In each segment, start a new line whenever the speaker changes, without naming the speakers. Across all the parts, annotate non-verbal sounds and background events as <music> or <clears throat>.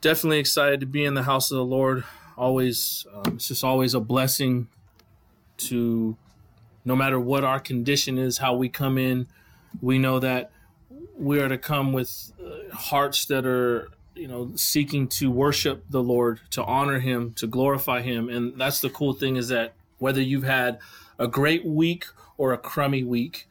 definitely excited to be in the house of the Lord. Always, um, it's just always a blessing to, no matter what our condition is, how we come in, we know that we are to come with uh, hearts that are, you know, seeking to worship the Lord, to honor Him, to glorify Him. And that's the cool thing is that whether you've had a great week or a crummy week,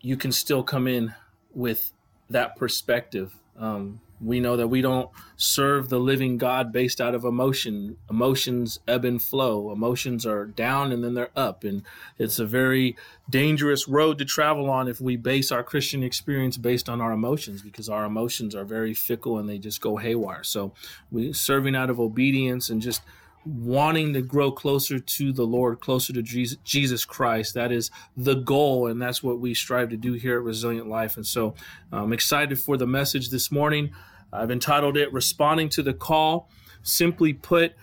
you can still come in with that perspective. Um, we know that we don't serve the living God based out of emotion. Emotions ebb and flow. Emotions are down and then they're up. And it's a very dangerous road to travel on if we base our Christian experience based on our emotions because our emotions are very fickle and they just go haywire. So we serving out of obedience and just wanting to grow closer to the Lord, closer to Jesus Christ. That is the goal, and that's what we strive to do here at Resilient Life. And so I'm excited for the message this morning. I've entitled it Responding to the Call. Simply put,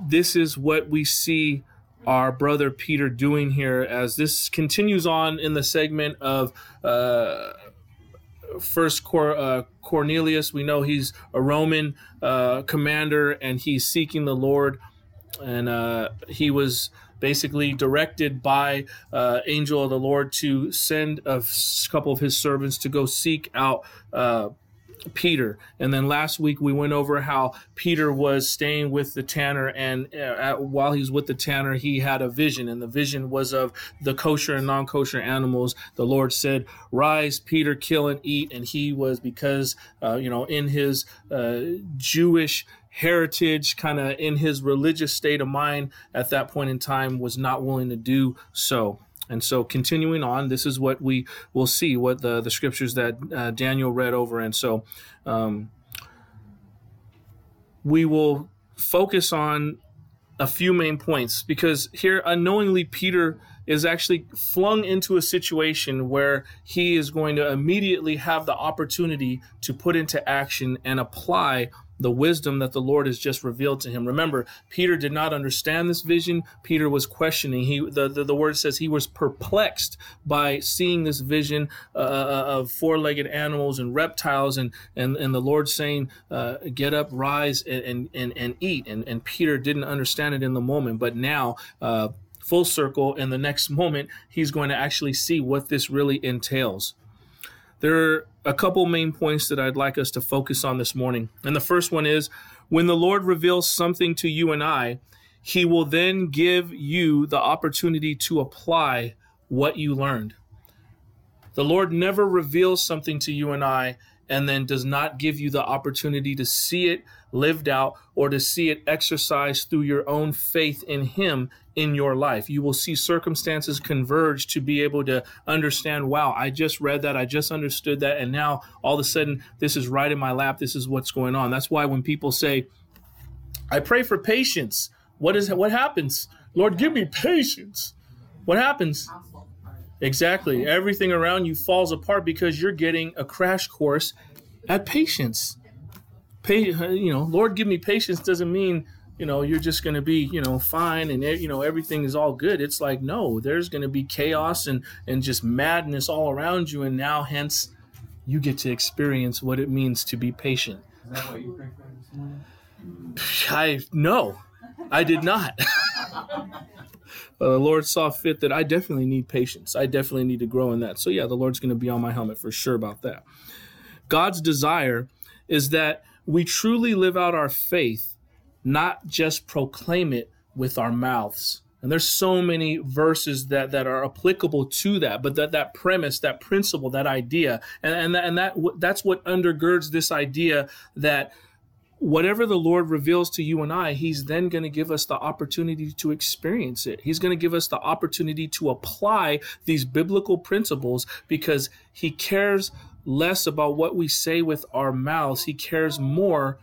this is what we see our brother Peter doing here as this continues on in the segment of. Uh, first Cor, uh, Cornelius, we know he's a Roman uh, commander and he's seeking the Lord and uh, he was basically directed by uh, angel of the Lord to send a couple of his servants to go seek out uh, Peter. And then last week we went over how Peter was staying with the tanner, and uh, while he was with the tanner, he had a vision, and the vision was of the kosher and non kosher animals. The Lord said, Rise, Peter, kill and eat. And he was, because, uh, you know, in his uh, Jewish heritage, kind of in his religious state of mind at that point in time, was not willing to do so. And so, continuing on, this is what we will see, what the, the scriptures that uh, Daniel read over. And so, um, we will focus on a few main points because here, unknowingly, Peter is actually flung into a situation where he is going to immediately have the opportunity to put into action and apply the wisdom that the Lord has just revealed to him. Remember, Peter did not understand this vision. Peter was questioning. He the, the, the word says he was perplexed by seeing this vision uh, uh of four-legged animals and reptiles and and, and the Lord saying, uh, get up, rise and, and, and, eat. And, and Peter didn't understand it in the moment, but now uh, full circle in the next <laughs> moment, he's going to actually see what this really entails. There are a couple main points that I'd like us to focus on this morning. And the first one is when the Lord reveals something to you and I, he will then give you the opportunity to apply what you learned. The Lord never reveals something to you and I and then does not give you the opportunity to see it lived out or to see it exercised through your own faith in Him in your life. You will see circumstances converge to be able to understand, wow, I just read that, I just understood that, and now all of a sudden this is right in my lap, this is what's going on. That's why when people say, I pray for patience, what is what happens? Lord, give me patience. What happens? Exactly. Uh-huh. Everything around you falls apart because you're getting a crash course at patience. Pay, you know, Lord, give me patience doesn't mean you know you're just going to be you know fine and you know everything is all good. It's like no, there's going to be chaos and and just madness all around you, and now hence you get to experience what it means to be patient. Is that what you prayed for this morning? I no, I did not. <laughs> uh, the Lord saw fit that I definitely need patience. I definitely need to grow in that. So, yeah, the Lord's going to be on my helmet for sure about that. God's desire is that we truly live out our faith, not just proclaim it with our mouths. And there's so many verses that, that are applicable to that, but that, that premise, that principle, that idea, and, and, that, and that that's what undergirds this idea that whatever the Lord reveals to you and I, He's then going to give us the opportunity to experience it. He's going to give us the opportunity to apply these biblical principles because He cares less about what we say with our mouths. He cares more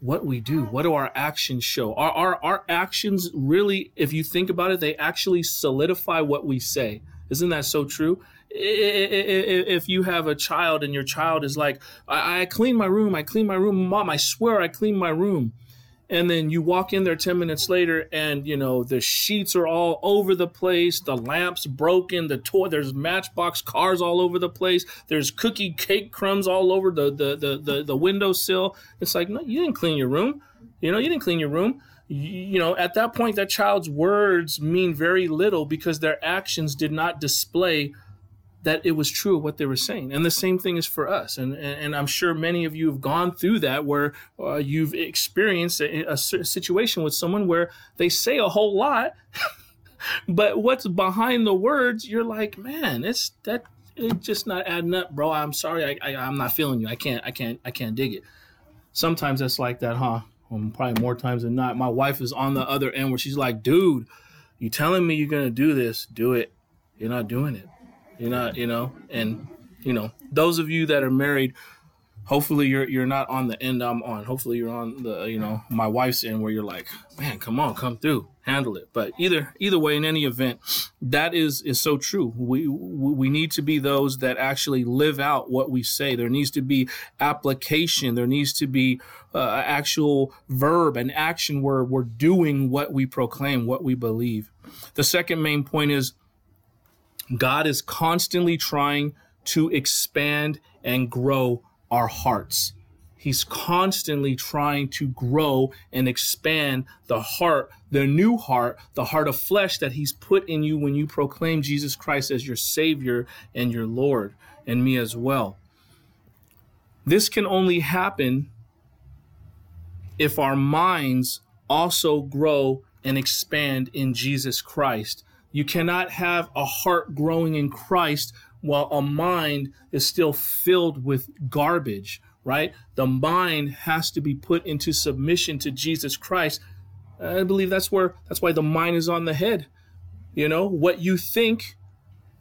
what we do. What do our actions show? Our, our, our actions really, if you think about it, they actually solidify what we say. Isn't that so true? If you have a child and your child is like, I, I clean my room, I clean my room, mom, I swear I clean my room. and then you walk in there 10 minutes later and you know the sheets are all over the place the lamps broken the toy there's matchbox cars all over the place there's cookie cake crumbs all over the the the, the, the windowsill. It's like no you didn't clean your room. You know you didn't clean your room. You, you know at that point that child's words mean very little because their actions did not display that it was true of what they were saying. And the same thing is for us. And, and, I'm sure many of you have gone through that where uh, you've experienced a, a, situation with someone where they say a whole lot, <laughs> but what's behind the words, you're like, man, it's that it's just not adding up, bro. I'm sorry. I, I, I'm not feeling you. I can't, I can't, I can't dig it. Sometimes that's like that, huh? Um, probably more times than not. My wife is on the other end where she's like, dude, you telling me you're going to do this, do it. You're not doing it you're not, you know, and you know, those of you that are married, hopefully you're you're not on the end I'm on. Hopefully you're on the, you know, my wife's end where you're like, man, come on, come through, handle it. But either either way, in any event, that is is so true. We we need to be those that actually live out what we say. There needs to be application. There needs to be uh, actual verb and action where we're doing what we proclaim, what we believe. The second main point is God is constantly trying to expand and grow our hearts. He's constantly trying to grow and expand the heart, the new heart, the heart of flesh that He's put in you when you proclaim Jesus Christ as your Savior and your Lord, and me as well. This can only happen if our minds also grow and expand in Jesus Christ you cannot have a heart growing in Christ while a mind is still filled with garbage, right? The mind has to be put into submission to Jesus Christ. I believe that's where that's why the mind is on the head. You know, what you think,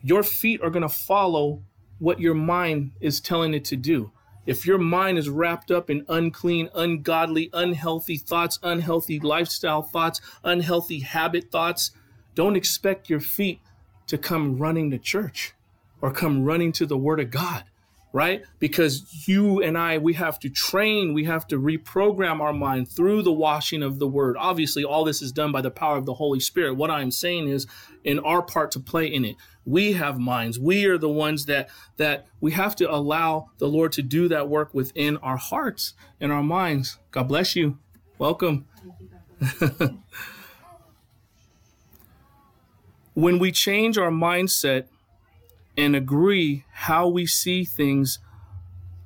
your feet are going to follow what your mind is telling it to do. If your mind is wrapped up in unclean, ungodly, unhealthy thoughts, unhealthy lifestyle thoughts, unhealthy habit thoughts, don't expect your feet to come running to church or come running to the Word of God, right? Because you and I, we have to train, we have to reprogram our mind through the washing of the Word. Obviously, all this is done by the power of the Holy Spirit. What I'm saying is, in our part to play in it, we have minds. We are the ones that that we have to allow the Lord to do that work within our hearts and our minds. God bless you. Welcome. <laughs> When we change our mindset and agree how we see things,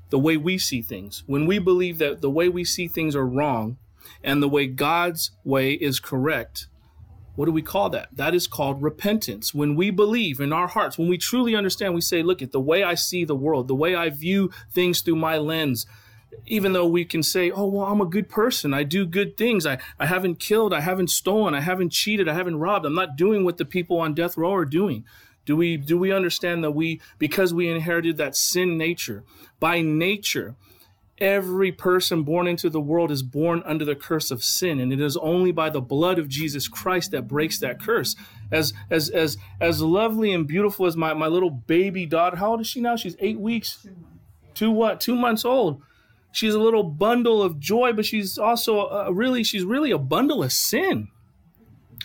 the way we see things, when we believe that the way we see things are wrong and the way God's way is correct, what do we call that? That is called repentance. When we believe in our hearts, when we truly understand, we say, look at the way I see the world, the way I view things through my lens, even though we can say, oh, well, I'm a good person. I do good things. I, I haven't killed. I haven't stolen. I haven't cheated. I haven't robbed. I'm not doing what the people on death row are doing. Do we, do we understand that we, because we inherited that sin nature, by nature, every person born into the world is born under the curse of sin and it is only by the blood of jesus christ that breaks that curse as as as as lovely and beautiful as my my little baby daughter how old is she now she's eight weeks two what two months old she's a little bundle of joy, but she's also a, really she's really a bundle of sin.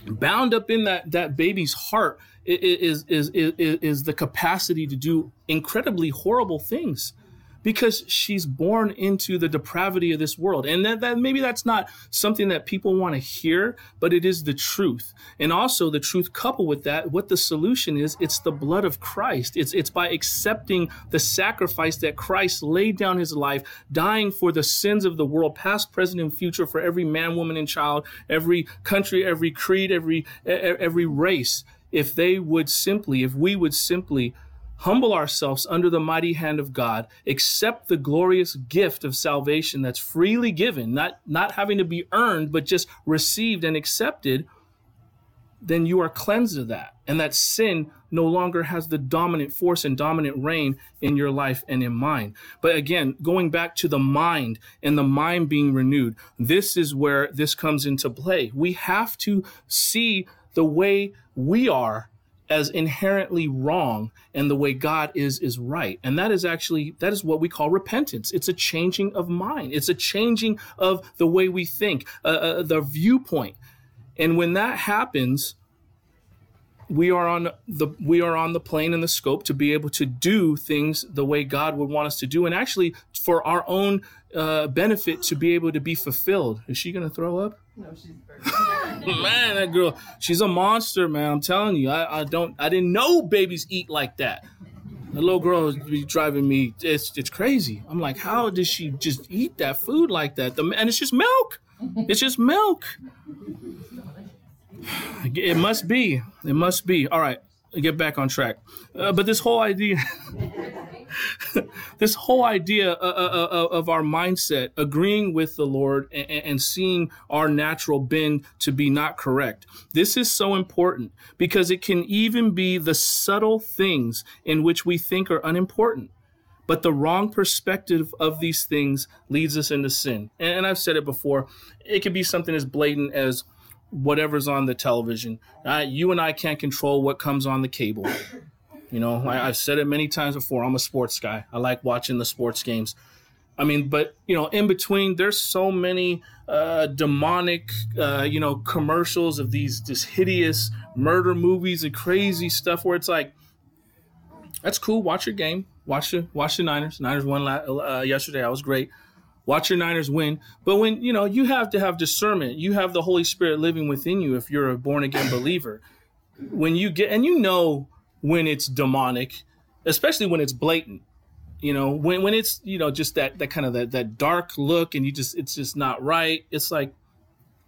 Bound up in that that baby's heart is is is is, is the capacity to do incredibly horrible things because she's born into the depravity of this world. And that, that maybe that's not something that people want to hear, but it is the truth. And also the truth coupled with that, what the solution is, it's the blood of Christ. It's it's by accepting the sacrifice that Christ laid down his life, dying for the sins of the world, past, present, and future, for every man, woman, and child, every country, every creed, every every race. If they would simply, if we would simply humble ourselves under the mighty hand of God, accept the glorious gift of salvation that's freely given, not, not having to be earned, but just received and accepted, then you are cleansed of that. And that sin no longer has the dominant force and dominant reign in your life and in mine. But again, going back to the mind and the mind being renewed, this is where this comes into play. We have to see the way we are as inherently wrong and the way God is is right. And that is actually that is what we call repentance. It's a changing of mind. It's a changing of the way we think, uh, uh, the viewpoint. And when that happens, we are on the we are on the plane and the scope to be able to do things the way God would want us to do, and actually for our own uh, benefit to be able to be fulfilled. Is she going to throw up? No, she's <laughs> man, that girl, she's a monster, man. I'm telling you, I, I don't, I didn't know babies eat like that. The little girl be driving me. It's it's crazy. I'm like, how does she just eat that food like that? The, and it's just milk. It's just milk. <sighs> It must be. It must be. All right, get back on track. Uh, but this whole idea, <laughs> <laughs> this whole idea uh, uh, uh, of our mindset agreeing with the Lord and, seeing our natural bend to be not correct. This is so important because it can even be the subtle things in which we think are unimportant. But the wrong perspective of these things leads us into sin. And, and I've said it before, it could be something as blatant as whatever's on the television. Uh, you and I can't control what comes on the cable. You know, I, have said it many times before. I'm a sports guy. I like watching the sports games. I mean, but you know, in between, there's so many uh, demonic, uh, you know, commercials of these just hideous murder movies and crazy stuff where it's like, that's cool. Watch your game. Watch the watch the Niners. Niners won uh, yesterday. That was great watch your Niners win. But when you know you have to have discernment, you have the Holy Spirit living within you if you're a born again believer. When you get and you know when it's demonic, especially when it's blatant. You know, when when it's, you know, just that that kind of that that dark look and you just it's just not right. It's like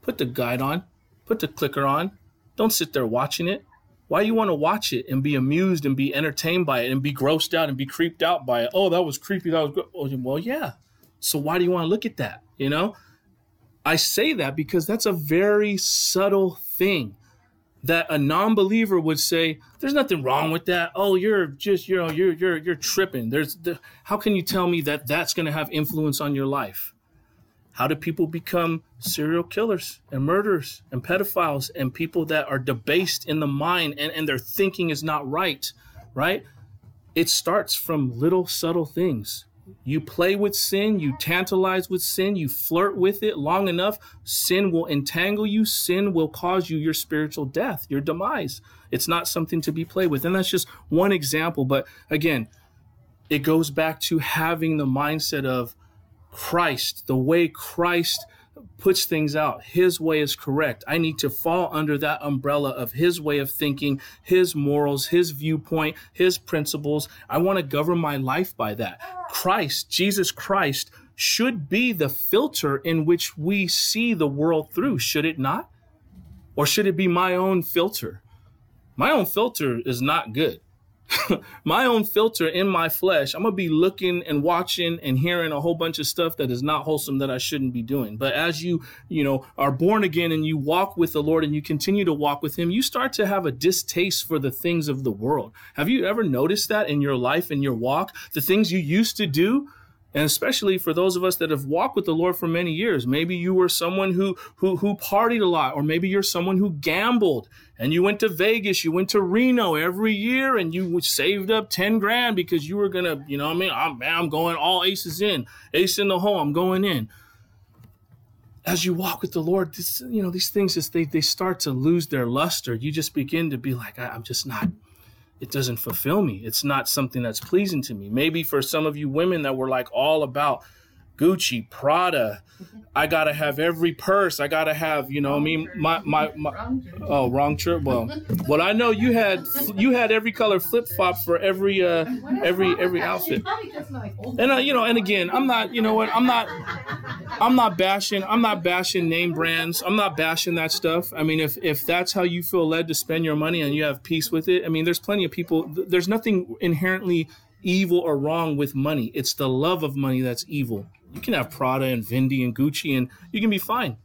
put the guide on, put the clicker on. Don't sit there watching it. Why you want to watch it and be amused and be entertained by it and be grossed out and be creeped out by it? Oh, that was creepy. That was good. Oh, well, yeah, so why do you want to look at that? You know, I say that because that's a very subtle thing that a non-believer would say there's nothing wrong with that. Oh you're just you know you're you're you're tripping. There's the, how can you tell me that that's going to have influence on your life? How do people become serial killers and murderers and pedophiles and people that are debased in the mind and, and their thinking is not right right? It starts from little subtle things you play with sin, you tantalize with sin, you flirt with it long enough, sin will entangle you, sin will cause you your spiritual death, your demise. It's not something to be played with. And that's just one example. But again, it goes back to having the mindset of Christ, the way Christ puts things out. His way is correct. I need to fall under that umbrella of his way of thinking, his morals, his viewpoint, his principles. I want to govern my life by that. Christ, Jesus Christ, should be the filter in which we see the world through, should it not? Or should it be my own filter? My own filter is not good. <laughs> my own filter in my flesh, I'm gonna be looking and watching and hearing a whole bunch of stuff that is not wholesome that I shouldn't be doing. But as you, you know, are born again and you walk with the Lord and you continue to walk with Him, you start to have a distaste for the things of the world. Have you ever noticed that in your life, in your walk? The things you used to do, and especially for those of us that have walked with the Lord for many years. Maybe you were someone who who who partied a lot, or maybe you're someone who gambled and you went to Vegas, you went to Reno every year, and you saved up ten grand because you were gonna, you know, what I mean, I'm I'm going all aces in, ace in the hole, I'm going in. As you walk with the Lord, this, you know, these things just they they start to lose their luster. You just begin to be like, I'm just not it doesn't fulfill me. It's not something that's pleasing to me. Maybe for some of you women that were like all about Gucci, Prada. I gotta have every purse. I gotta have, you know, I mean, my my, my oh, wrong trip. Well, well, I know you had you had every color flip flop for every uh every every outfit. And uh, you know, and again, I'm not, you know what, I'm not, I'm not bashing, I'm not bashing name brands. I'm not bashing that stuff. I mean, if if that's how you feel led to spend your money and you have peace with it, I mean, there's plenty of people. There's nothing inherently evil or wrong with money. It's the love of money that's evil. You can have Prada and Fendi and Gucci, and you can be fine.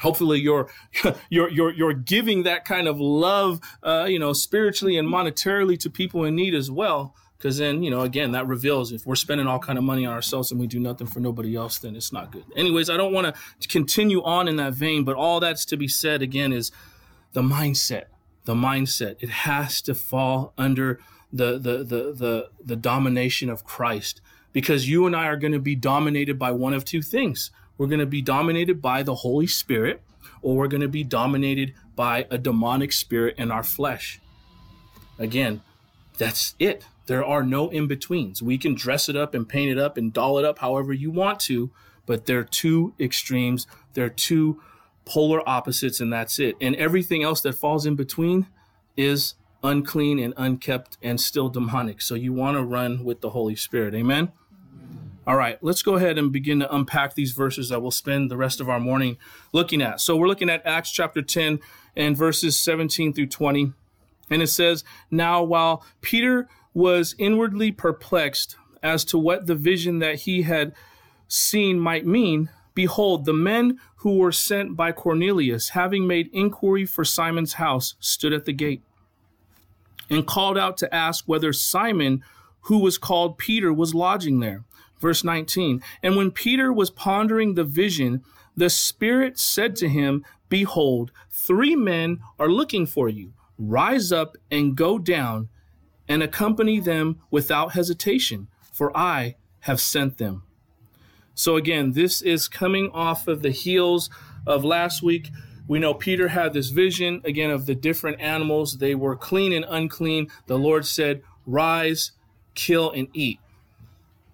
Hopefully, you're <laughs> you're you're you're giving that kind of love, uh, you know, spiritually and monetarily to people in need as well. Because then, you know, again, that reveals if we're spending all kind of money on ourselves and we do nothing for nobody else, then it's not good. Anyways, I don't want to continue on in that vein, but all that's to be said again is the mindset the mindset. It has to fall under the the the the, the domination of Christ because you and I are going to be dominated by one of two things. We're going to be dominated by the Holy Spirit or we're going to be dominated by a demonic spirit in our flesh. Again, that's it. There are no in betweens. We can dress it up and paint it up and doll it up however you want to, but they're two extremes. They're two polar opposites, and that's it. And everything else that falls in between is unclean and unkept and still demonic. So you want to run with the Holy Spirit. Amen. All right, let's go ahead and begin to unpack these verses that we'll spend the rest of our morning looking at. So we're looking at Acts chapter 10 and verses 17 through 20. And it says, Now while Peter was inwardly perplexed as to what the vision that he had seen might mean, behold, the men who were sent by Cornelius, having made inquiry for Simon's house, stood at the gate and called out to ask whether Simon, who was called Peter, was lodging there. Verse 19 And when Peter was pondering the vision, the Spirit said to him, Behold, three men are looking for you. Rise up and go down and accompany them without hesitation, for I have sent them. So, again, this is coming off of the heels of last week. We know Peter had this vision again of the different animals. They were clean and unclean. The Lord said, Rise, kill, and eat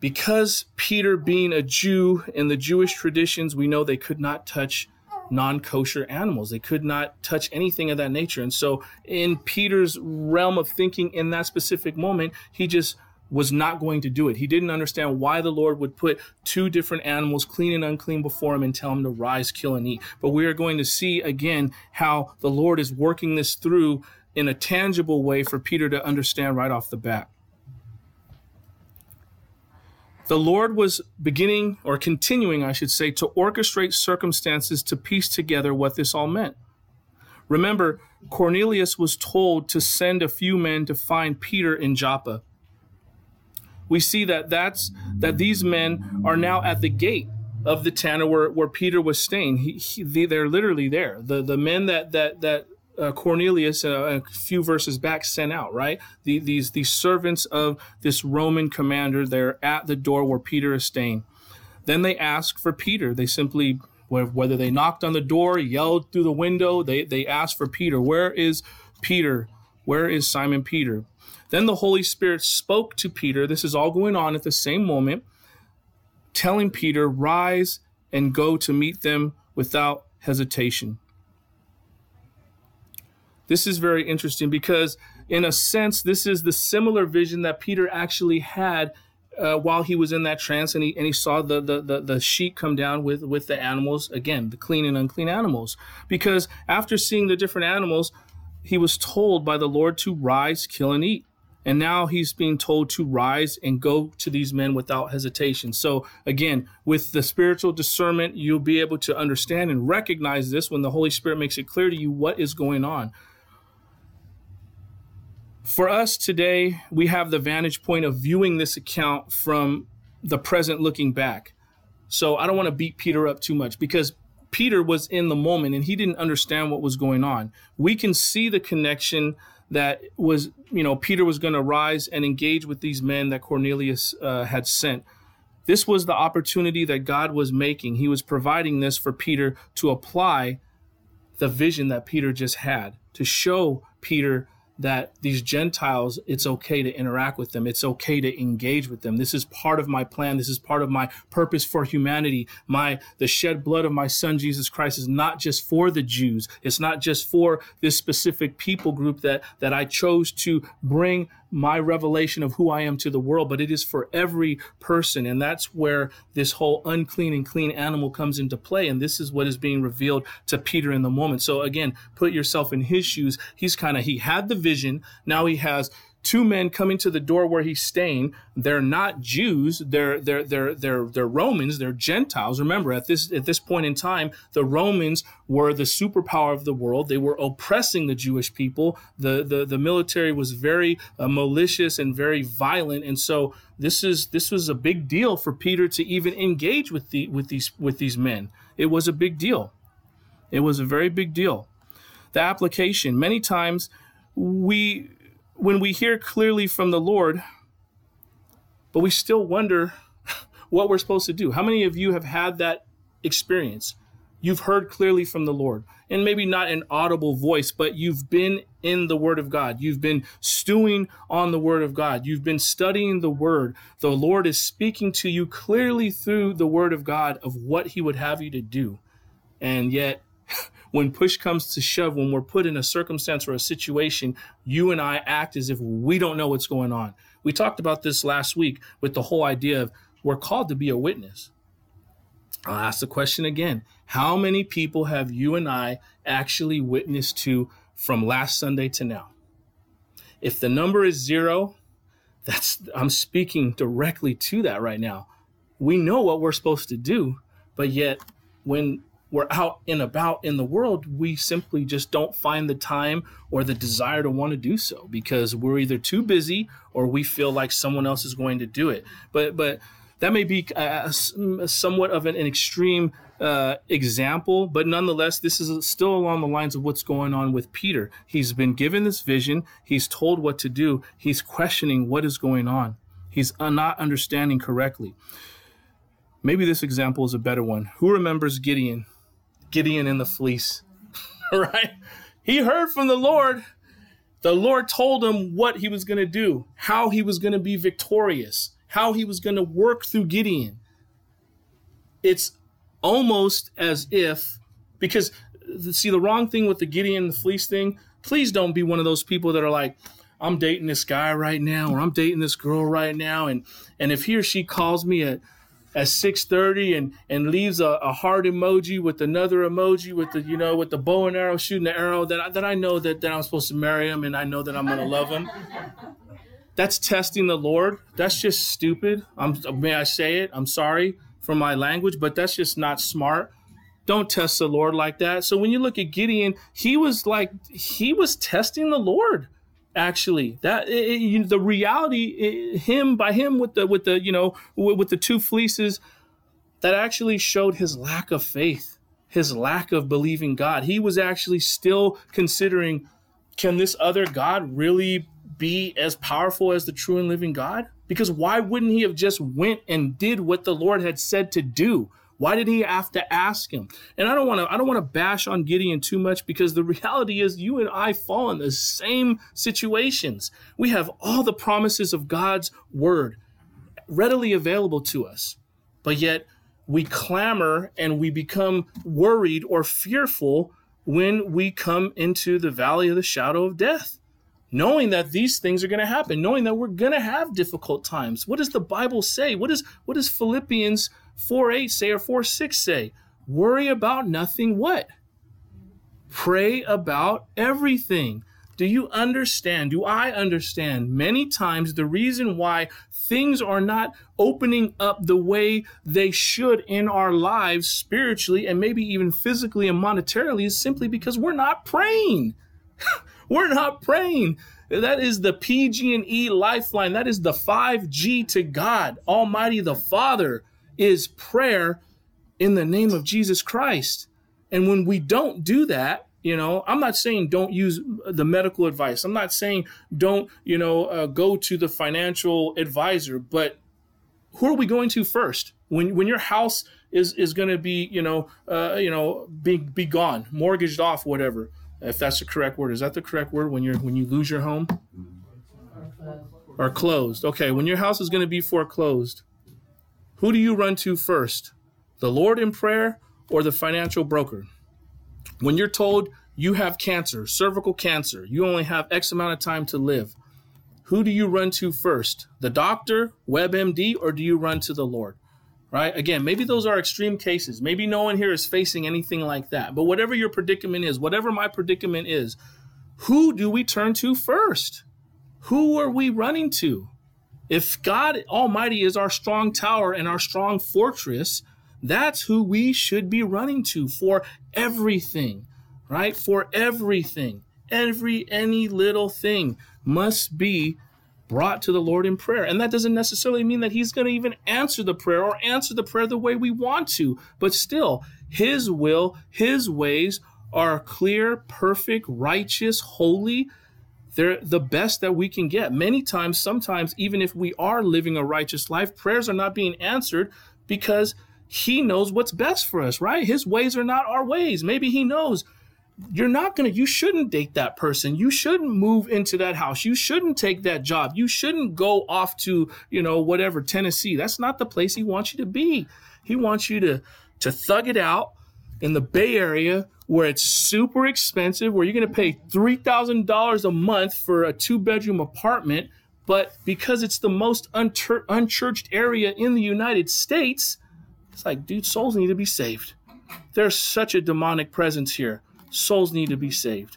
because Peter, being a Jew in the Jewish traditions, we know they could not touch non kosher animals. They could not touch anything of that nature. And so, in Peter's realm of thinking in that specific moment, he just was not going to do it. He didn't understand why the Lord would put two different animals, clean and unclean, before him and tell him to rise, kill, and eat. But we are going to see again how the Lord is working this through in a tangible way for Peter to understand right off the bat the Lord was beginning, or continuing, I should say, to orchestrate circumstances to piece together what this all meant. Remember, Cornelius was told to send a few men to find Peter in Joppa. We see that that's that these men are now at the gate of the town where, where Peter was staying. He, he, they're literally there. The the men that that that uh, Cornelius uh, a few verses back sent out, right? The, these these servants of this Roman commander, they're at the door where Peter is staying. Then they ask for Peter. They simply, whether they knocked on the door, yelled through the window, they they asked for Peter. Where is Peter? Where is Simon Peter? Then the Holy Spirit spoke to Peter. This is all going on at the same moment, telling Peter, "Rise and go to meet them without hesitation." This is very interesting because, in a sense, this is the similar vision that Peter actually had uh, while he was in that trance and he, and he saw the, the, the, the sheet come down with, with the animals, again, the clean and unclean animals. Because after seeing the different animals, he was told by the Lord to rise, kill, and eat. And now he's being told to rise and go to these men without hesitation. So, again, with the spiritual discernment, you'll be able to understand and recognize this when the Holy Spirit makes it clear to you what is going on. For us today, we have the vantage point of viewing this account from the present looking back. So I don't want to beat Peter up too much because Peter was in the moment and he didn't understand what was going on. We can see the connection that was, you know, Peter was going to rise and engage with these men that Cornelius uh, had sent. This was the opportunity that God was making. He was providing this for Peter to apply the vision that Peter just had, to show Peter that these Gentiles, it's okay to interact with them. It's okay to engage with them. This is part of my plan. This is part of my purpose for humanity. My, the shed blood of my son, Jesus Christ is not just for the Jews. It's not just for this specific people group that, that I chose to bring my revelation of who I am to the world, but it is for every person. And that's where this whole unclean and clean animal comes into play. And this is what is being revealed to Peter in the moment. So again, put yourself in his shoes. He's kind of, he had the vision. Now he has two men coming to the door where he's staying. They're not Jews. They're they're they're they're they're Romans. They're Gentiles. Remember, at this at this point in time, the Romans were the superpower of the world. They were oppressing the Jewish people. The the the military was very uh, malicious and very violent, and so this is this was a big deal for Peter to even engage with the with these with these men. It was a big deal. It was a very big deal. The application many times we when we hear clearly from the Lord, but we still wonder <laughs> what we're supposed to do. How many of you have had that experience? You've heard clearly from the Lord, and maybe not an audible voice, but you've been in the Word of God. You've been stewing on the Word of God. You've been studying the Word. The Lord is speaking to you clearly through the Word of God of what He would have you to do. And yet, when push comes to shove, when we're put in a circumstance or a situation, you and I act as if we don't know what's going on. We talked about this last week with the whole idea of we're called to be a witness. I'll ask the question again. How many people have you and I actually witnessed to from last Sunday to now? If the number is zero, that's I'm speaking directly to that right now. We know what we're supposed to do, but yet when we're out and about in the world, we simply just don't find the time or the desire to want to do so because we're either too busy or we feel like someone else is going to do it. But but that may be uh, somewhat of an, an extreme uh, example, but nonetheless, this is still along the lines of what's going on with Peter. He's been given this vision, he's told what to do, he's questioning what is going on, he's uh, not understanding correctly. Maybe this example is a better one. Who remembers Gideon? Gideon in the fleece, <laughs> right? He heard from the Lord. The Lord told him what he was going to do, how he was going to be victorious how he was going to work through Gideon. It's almost as if, because see, the wrong thing with the Gideon and the fleece thing, please don't be one of those people that are like, I'm dating this guy right now, or I'm dating this girl right now, and and if he or she calls me at at 6:30 and and leaves a, a, heart emoji with another emoji with the you know with the bow and arrow shooting the arrow, that I, then I know that that I'm supposed to marry him and I know that I'm gonna love him. That's testing the Lord. That's just stupid. I'm, may I say it? I'm sorry for my language, but that's just not smart. Don't test the Lord like that. So when you look at Gideon, he was like he was testing the Lord. Actually, that it, the reality, it, him by him with the with the you know with, with the two fleeces, that actually showed his lack of faith, his lack of believing God. He was actually still considering, can this other God really be as powerful as the true and living God? Because why wouldn't he have just went and did what the Lord had said to do? Why did he have to ask him? And I don't want to I don't want to bash on Gideon too much because the <laughs> reality is you and I fall in the same situations. We have all the promises of God's word readily available to us. But yet we clamor and we become worried or fearful when we come into the valley of the shadow of death knowing that these things are going to happen, knowing that we're going to have difficult times. What does the Bible say? What does what does Philippians 4 8 say or 4 6 say? Worry about nothing what? Pray about everything. Do you understand? Do I understand? Many times the reason why things are not opening up the way they should in our lives spiritually and maybe even physically and monetarily is simply because we're not praying. <laughs> We're not praying. That is the PG&E lifeline. That is the 5G to God. Almighty the Father is prayer in the name of Jesus Christ. And when we don't do that, you know, I'm not saying don't use the medical advice. I'm not saying don't, you know, uh, go to the financial advisor, but who are we going to first? When when your house is is going to be, you know, uh, you know, be be gone, mortgaged off, whatever if that's the correct word. Is that the correct word when you're when you lose your home? Or closed. Okay, when your house is going to be foreclosed, who do you run to first? The Lord in prayer or the financial broker? When you're told you have cancer, cervical cancer, you only have X amount of time to live, who do you run to first? The doctor, WebMD, or do you run to the Lord? right? Again, maybe those are extreme cases. Maybe no one here is facing anything like that. But whatever your predicament is, whatever my predicament is, who do we turn to first? Who are we running to? If God Almighty is our strong tower and our strong fortress, that's who we should be running to for everything, right? For everything. Every, any little thing must be brought to the Lord in prayer. And that doesn't necessarily mean that He's going to even answer the prayer or answer the prayer the way we want to, but still, His will, His ways are clear, perfect, righteous, holy. They're the best that we can get. Many times, sometimes, even if we are living a righteous life, prayers are not being answered because He knows what's best for us, right? His ways are not our ways. Maybe He knows you're not going to, you shouldn't date that person. You shouldn't move into that house. You shouldn't take that job. You shouldn't go off to, you know, whatever, Tennessee. That's not the place He wants you to be. He wants you to, to thug it out in the Bay Area where it's super expensive, where you're going to pay $3,000 a month for a two bedroom apartment. But because it's the most unchurched area in the United States, it's like, dude, souls need to be saved. There's such a demonic presence here. Souls need to be saved.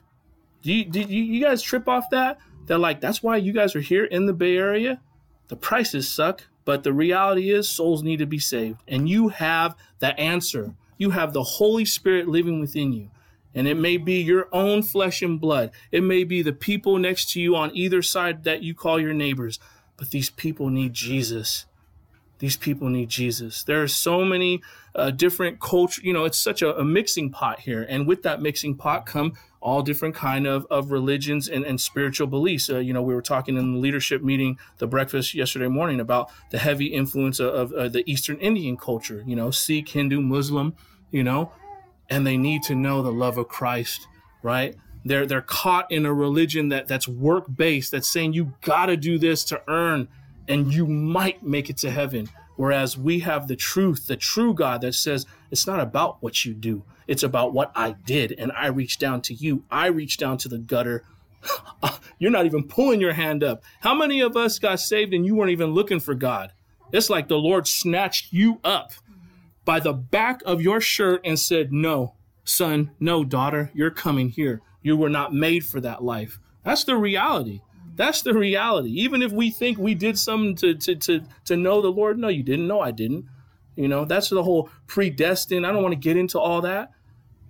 Do you, did you, you guys trip off that? That like, that's why you guys are here in the Bay Area? The prices suck, but the reality is souls need to be saved. And you have the answer you have the Holy Spirit living within you. And it may be your own flesh and blood. It may be the people next to you on either side that you call your neighbors. But these people need Jesus. These people need Jesus. There are so many uh, different culture. You know, it's such a, a mixing pot here. And with that mixing pot come all different kind of, of religions and, and spiritual beliefs. Uh, you know, we were talking in the leadership meeting, the breakfast yesterday morning about the heavy influence of, of uh, the Eastern Indian culture, you know, Sikh, Hindu, Muslim, you know, and they need to know the love of Christ, right? They're they're caught in a religion that that's work based, that's saying you got to do this to earn, and you might make it to heaven. Whereas we have the truth, the true God that says it's not about what you do, it's about what I did, and I reached down to you. I reached down to the gutter. <laughs> Ah, you're not even pulling your hand up. How many of us got saved and you weren't even looking for God? It's like the Lord snatched you up by the back of your shirt and said, No, son, no, daughter, you're coming here. You were not made for that life. That's the reality. That's the reality. Even if we think we did something to, to, to, to know the Lord, no, you didn't. No, I didn't. You know, that's the whole predestined. I don't want to get into all that.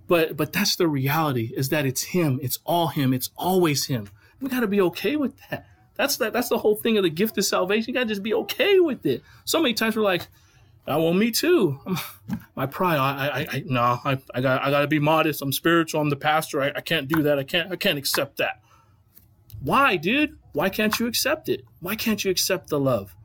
But but that's the reality is that it's him. It's all him. It's always him. We got to be okay with that. That's that. That's the whole thing of the gift of salvation. You got to just be okay with it. So many times we're like, uh, well, me too. My pride. I, I, I no. I, I got, I got to be modest. I'm spiritual. I'm the pastor. I, I can't do that. I can't, I can't accept that. Why, dude? Why can't you accept it? Why can't you accept the love?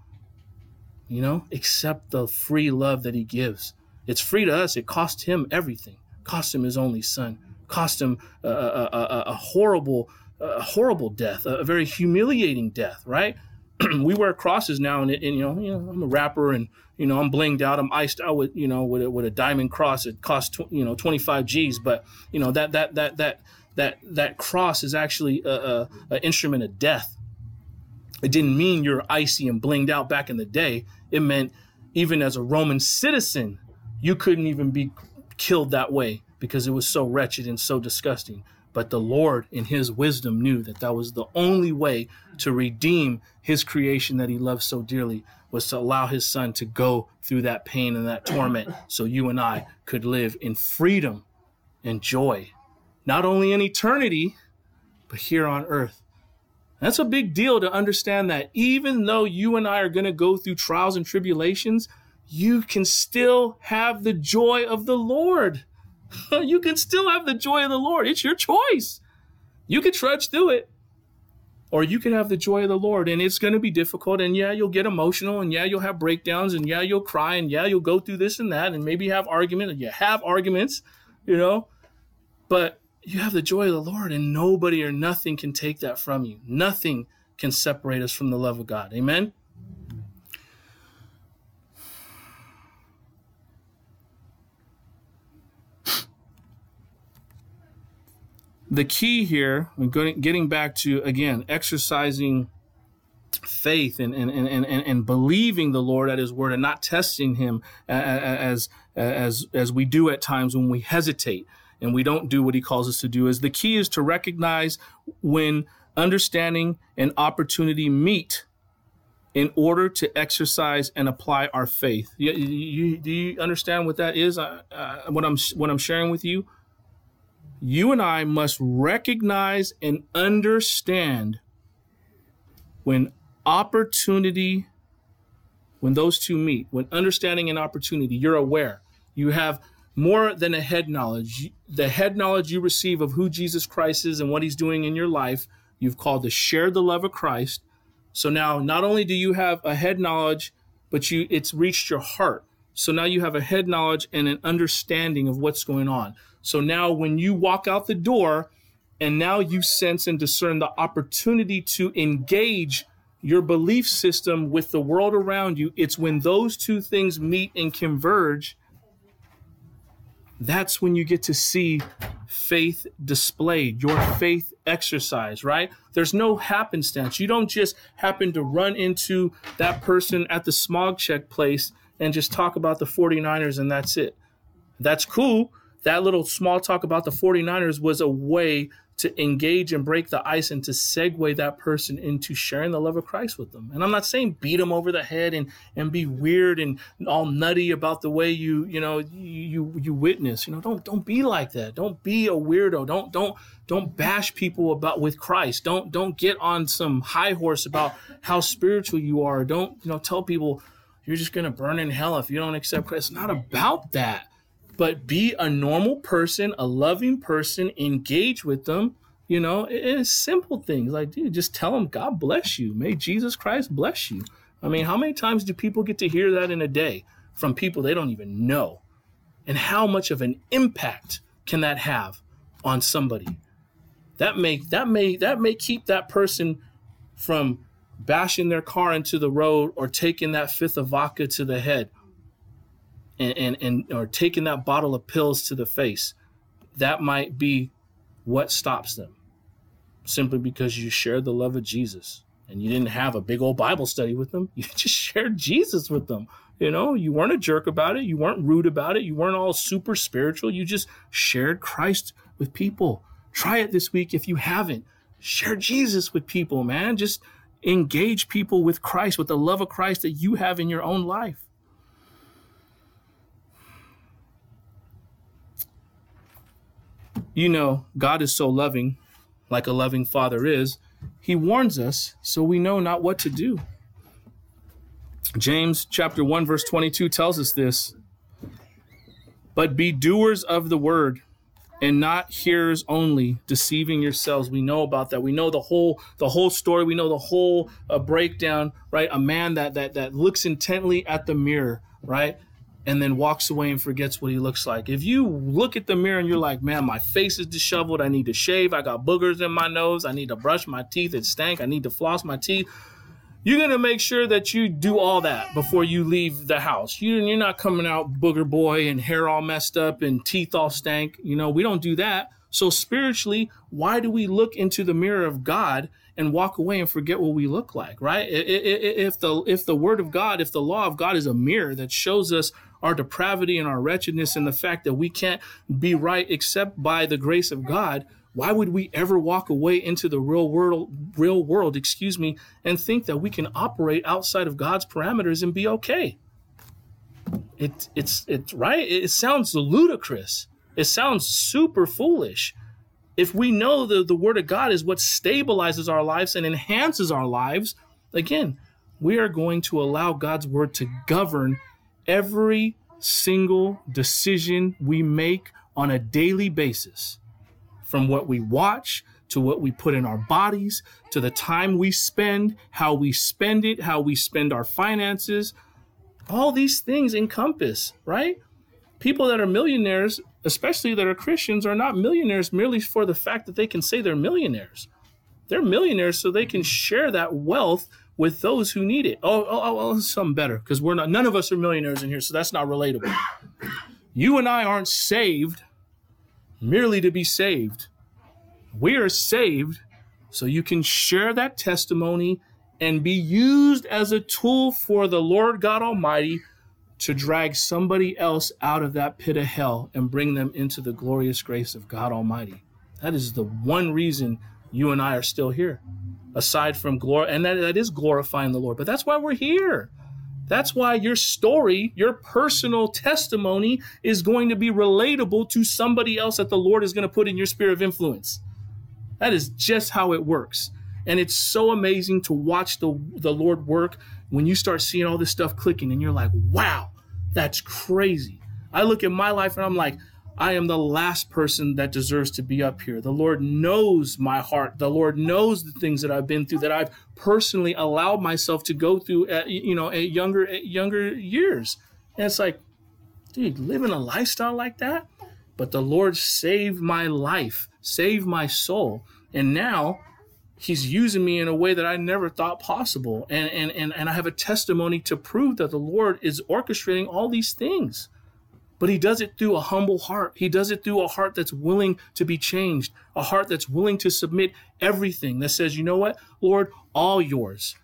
You know, accept the free love that He gives. It's free to us. It cost Him everything. Cost Him His only Son. Cost Him a, a, a, a horrible, a horrible death, a very humiliating death. Right? <clears throat> we wear crosses now, and, and, you know, you know, I'm a rapper, and you know, I'm blinged out, I'm iced out with, you know, with a, with a diamond cross. It costs, tw- you know, 25 G's, but you know that that that that that that cross is actually a, a, a instrument of death. It didn't mean you're icy and blinged out back in the day. It meant even as a Roman citizen, you couldn't even be killed that way because it was so wretched and so disgusting. But the Lord, in his wisdom, knew that that was the only way to redeem his creation that he loved so dearly was to allow his son to go through that pain and that torment so you and I could live in freedom and joy, not only in eternity, but here on earth. That's a big deal to understand that even though you and I are going to go through trials and tribulations, you can still have the joy of the Lord. <laughs> you can still have the joy of the Lord. It's your choice. You can trudge through it, or you can have the joy of the Lord. And it's going to be difficult. And yeah, you'll get emotional, and yeah, you'll have breakdowns, and yeah, you'll cry, and yeah, you'll go through this and that, and maybe have argument. You have arguments, you know, but you have the joy of the Lord, and nobody or nothing can take that from you. Nothing can separate us from the love of God. Amen. the key here, getting back to again exercising faith and and, and, and, and believing the Lord at His word and not testing Him as as as we do at times when we hesitate and we don't do what He calls us to do. Is the key is to recognize when understanding and opportunity meet in order to exercise and apply our faith. You, you, do you understand what that is? Uh, uh, what I'm what I'm sharing with you you and I must recognize and understand when opportunity, when those two meet, when understanding and opportunity, you're aware. You have more than a head knowledge. The head knowledge you receive of who Jesus Christ is and what he's doing in your life, You've called to share the love of Christ. So now not only do you have a head knowledge, but you it's reached your heart. So now you have a head knowledge and an understanding of what's going on. So now when you walk out the door and now you sense and discern the opportunity to engage your belief system with the world around you, it's when those two things meet and converge that's when you get to see faith displayed, your faith exercise, right? There's no happenstance. You don't just happen to run into that person at the smog check place and just talk about the 49ers and that's it. That's cool. That little small talk about the 49ers was a way to engage and break the ice and to segue that person into sharing the love of Christ with them. And I'm not saying beat them over the head and and be weird and all nutty about the way you you know you you witness. You know, don't don't be like that. Don't be a weirdo. Don't don't don't bash people about with Christ. Don't don't get on some high horse about how spiritual you are. Don't you know tell people you're just gonna burn in hell if you don't accept Christ. It's not about that but be a normal person, a loving person, engage with them. You know, it's simple things like, dude, just tell them, God bless you. May Jesus Christ bless you. I mean, how many times do people get to hear that in a day from people they don't even know? And how much of an impact can that have on somebody? That may that may that may keep that person from bashing their car into the road or taking that fifth of vodka to the head and, and, and or taking that bottle of pills to the face, that might be what stops them. Simply because you shared the love of Jesus and you didn't have a big old Bible study with them. <laughs> You just shared Jesus with them. You know, you weren't a jerk about it. You weren't rude about it. You weren't all super spiritual. You just shared Christ with people. Try it this week if you haven't. Share Jesus with people, man. Just engage people with Christ, with the love of Christ that you have in your own life. You know, God is so loving, like a loving father is. He warns us so we know not what to do. James chapter 1 verse 22 tells us this. But be doers of the word and not hearers only, deceiving yourselves. We know about that. We know the whole the whole story. We know the whole uh, breakdown, right? A man that that that looks intently at the mirror, right? And then walks away and forgets what he looks like. If you look at the mirror and you're like, man, my face is disheveled, I need to shave, I got boogers in my nose, I need to brush my teeth, it stank, I need to floss my teeth. You're gonna make sure that you do all that before you leave the house. You, you're not coming out booger boy and hair all messed up and teeth all stank. You know, we don't do that. So spiritually, why do we look into the mirror of God and walk away and forget what we look like? Right? If the if the Word of God, if the law of God is a mirror that shows us our depravity and our wretchedness and the fact that we can't be right except by the grace of God, why would we ever walk away into the real world real world, excuse me, and think that we can operate outside of God's parameters and be okay? It it's it's right. It sounds ludicrous. It sounds super foolish. If we know that the word of God is what stabilizes our lives and enhances our lives, again, we are going to allow God's word to govern every single decision we make on a daily basis from what we watch to what we put in our bodies to the time we spend, how we spend it, how we spend our finances. All these things encompass, right? People that are millionaires, especially that are Christians, are not millionaires merely for the fact that they can say they're millionaires. They're millionaires so they can share that wealth with those who need it. Oh, oh, oh, oh something better because we're not. None of us are millionaires in here, so that's not relatable. You and I aren't saved merely to be saved. We are saved so you can share that testimony and be used as a tool for the Lord God Almighty to drag somebody else out of that pit of hell and bring them into the glorious grace of God Almighty. That is the one reason you and I are still here aside from glory and that, that is glorifying the lord. But that's why we're here. That's why your story your personal testimony is going to be relatable to somebody else that the lord is going to put in your sphere of influence. That is just how it works. And it's so amazing to watch the, the lord work when you start seeing all this stuff clicking and you're like wow that's crazy. I look at my life and i'm like I am the last person that deserves to be up here. The Lord knows my heart. The Lord knows the things that I've been through that I've personally allowed myself to go through at you know at younger at younger years. And it's like, dude, living a lifestyle like that. But the Lord saved my life, saved my soul, and now He's using me in a way that I never thought possible. And and and, and I have a testimony to prove that the Lord is orchestrating all these things but he does it through a humble heart. He does it through a heart that's willing to be changed, a heart that's willing to submit everything that says, you know what, Lord, all yours.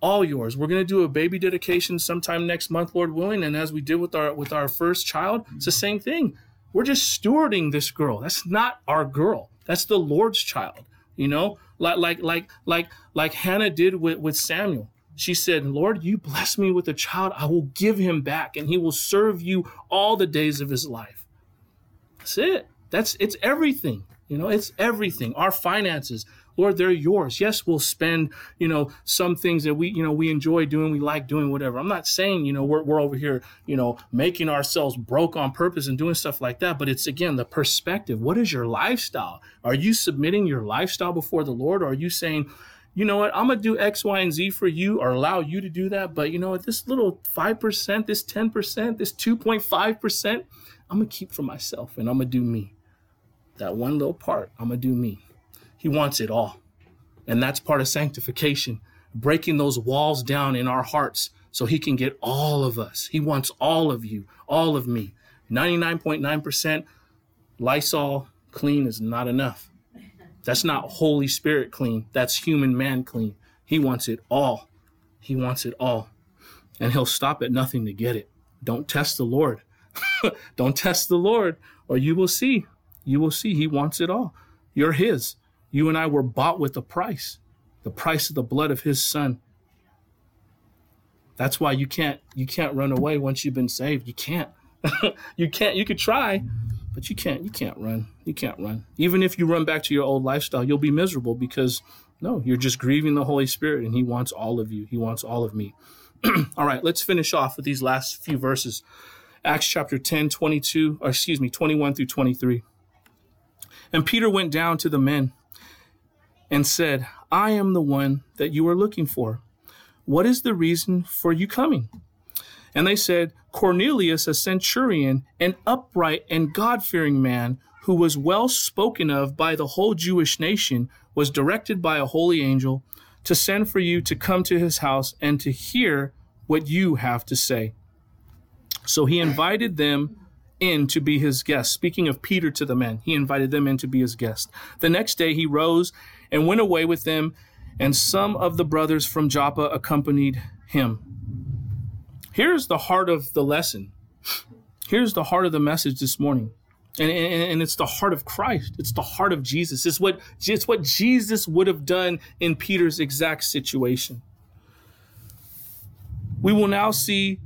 All yours. We're going to do a baby dedication sometime next month, Lord willing. And as we did with our with our first child, it's the mm-hmm. same thing. We're just stewarding this girl. That's not our girl. That's the Lord's child. You know, like like like like like Hannah did with, with Samuel she said, Lord, you bless me with a child. I will give him back and he will serve you all the days of his life. That's it. That's it's everything. You know, it's everything. Our finances, Lord, they're yours. Yes, we'll spend, you know, some things that we, you know, we enjoy doing, we like doing, whatever. I'm not saying, you know, we're, we're over here, you know, making ourselves broke on purpose and doing stuff like that. But it's again the perspective. What is your lifestyle? Are you submitting your lifestyle before the Lord? Or are you saying, you know what, I'm gonna do X, Y, and Z for you or allow you to do that. But you know what, this little 5%, this 10%, this 2.5%, I'm gonna keep for myself and I'm gonna do me. That one little part, I'm gonna do me. He wants it all. And that's part of sanctification, breaking those walls down in our hearts so he can get all of us. He wants all of you, all of me. 99.9% Lysol clean is not enough. That's not Holy Spirit clean. That's human man clean. He wants it all. He wants it all. And he'll stop at nothing to get it. Don't test the Lord. <laughs> Don't test the Lord, or you will see. You will see. He wants it all. You're his. You and I were bought with a price, the price of the blood of his son. That's why you can't you can't run away once you've been saved. You can't. <laughs> you can't. You could try, but you can't you can't run. You can't run. Even if you run back to your old lifestyle, you'll be miserable because no, you're just grieving the Holy Spirit and he wants all of you. He wants all of me. <clears throat> all right, let's finish off with these last few verses. Acts chapter 10, 22, or excuse me, 21 through 23. And Peter went down to the men and said, I am the one that you are looking for. What is the reason for you coming? And they said, Cornelius, a centurion, an upright and God fearing man, who was well spoken of by the whole Jewish nation, was directed by a holy angel to send for you to come to his house and to hear what you have to say. So he invited them in to be his guest. Speaking of Peter to the men, he invited them in to be his guest. The next day he rose and went away with them, and some of the brothers from Joppa accompanied him. Here's the heart of the lesson. Here's the heart of the message this morning. And, and, and, it's the heart of Christ. It's the heart of Jesus. It's what, it's what Jesus would have done in Peter's exact situation. We will now see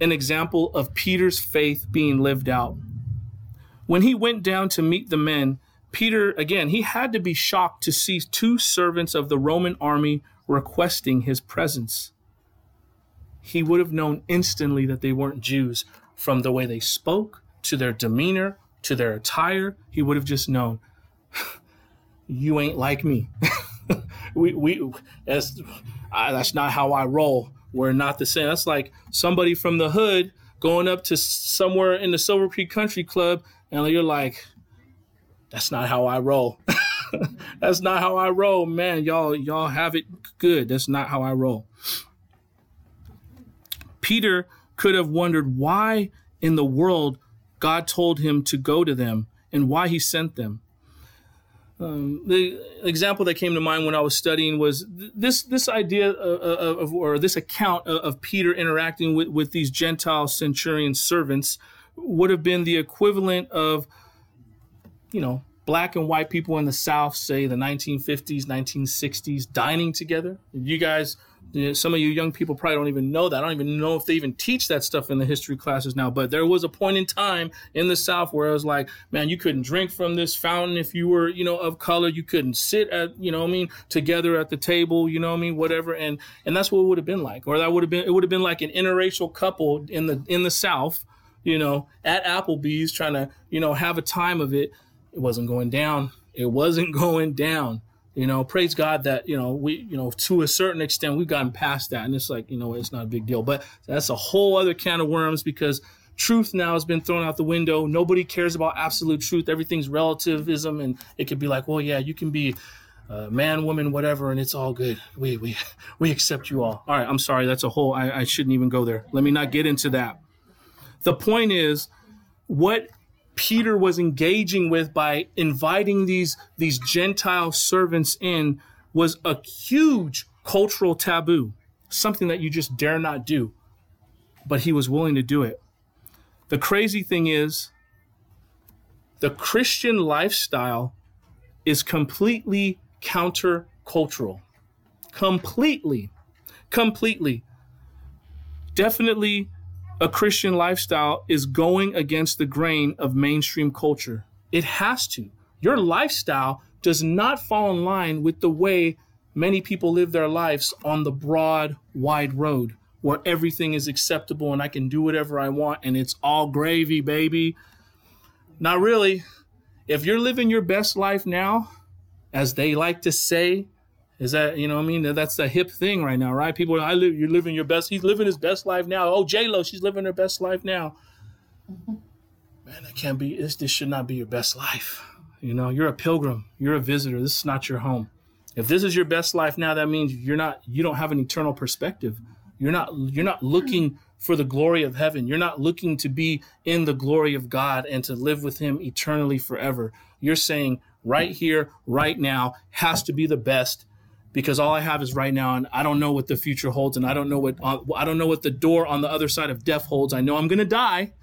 an example of Peter's faith being lived out. When he went down to meet the men, Peter, again, he had to be shocked to see two servants of the Roman army requesting his presence he would have known instantly that they weren't Jews from the way they spoke, to their demeanor, to their attire. He would have just known, <laughs> you ain't like me. <laughs> we, we, that's, I, that's not how I roll. We're not the same. That's like somebody from the hood going up to somewhere in the Silver Creek Country Club, and you're like, that's not how I roll. <laughs> that's not how I roll, man. Y'all, y'all have it good. That's not how I roll. Peter could have wondered why in the world God told him to go to them and why he sent them. Um, the example that came to mind when I was studying was this this idea of, of or this account of, of Peter interacting with, with these Gentile centurion servants would have been the equivalent of, you know, black and white people in the South, say the 1950s, 1960s, dining together. You guys some of you young people probably don't even know that. I don't even know if they even teach that stuff in the history classes now. But there was a point in time in the South where it was like, man, you couldn't drink from this fountain if you were, you know, of color. You couldn't sit at, you know, I mean, together at the table. You know, I mean, whatever. And and that's what it would have been like. Or that would have been it would have been like an interracial couple in the in the South you know, at Applebee's trying to, you know, have a time of it. It wasn't going down. It wasn't <laughs> going down. You know, praise God that, you know, we, you know, to a certain extent, we've gotten past that. And it's like, you know, it's not a big deal. But that's a whole other can of worms because truth now has been thrown out the window. Nobody cares about absolute truth. Everything's relativism. And it could be like, well, yeah, you can be uh, man, woman, whatever, and it's all good. We we <laughs> we accept you all. All right, I'm sorry. That's a whole. I, I shouldn't even go there. Let me not get into that. The point is, what Peter was engaging with by inviting these these Gentile servants in was a huge cultural taboo, something that you just dare not do. But he was willing to do it. The crazy thing is, the Christian lifestyle is completely countercultural. Completely. Completely. Definitely a Christian lifestyle is going against the grain of mainstream culture. It has to. Your lifestyle does not fall in line with the way many people live their lives on the broad, wide road where everything is acceptable and I can do whatever I want and it's all gravy, baby. Not really. If you're living your best life now, as they like to say. Is that you know? I mean, that's the hip thing right now, right? People, I live. You're living your best. He's living his best life now. Oh, J Lo, she's living her best life now. Mm-hmm. Man, that can't be. This, this should not be your best life. You know, you're a pilgrim. You're a visitor. This is not your home. If this is your best life now, that means you're not. You don't have an eternal perspective. You're not. You're not looking for the glory of heaven. You're not looking to be in the glory of God and to live with Him eternally forever. You're saying, right here, right now, has to be the best because all I have is right now, and I don't know what the future holds, and I don't know what uh, I don't know what the door on the other side of death holds. I know I'm going to die.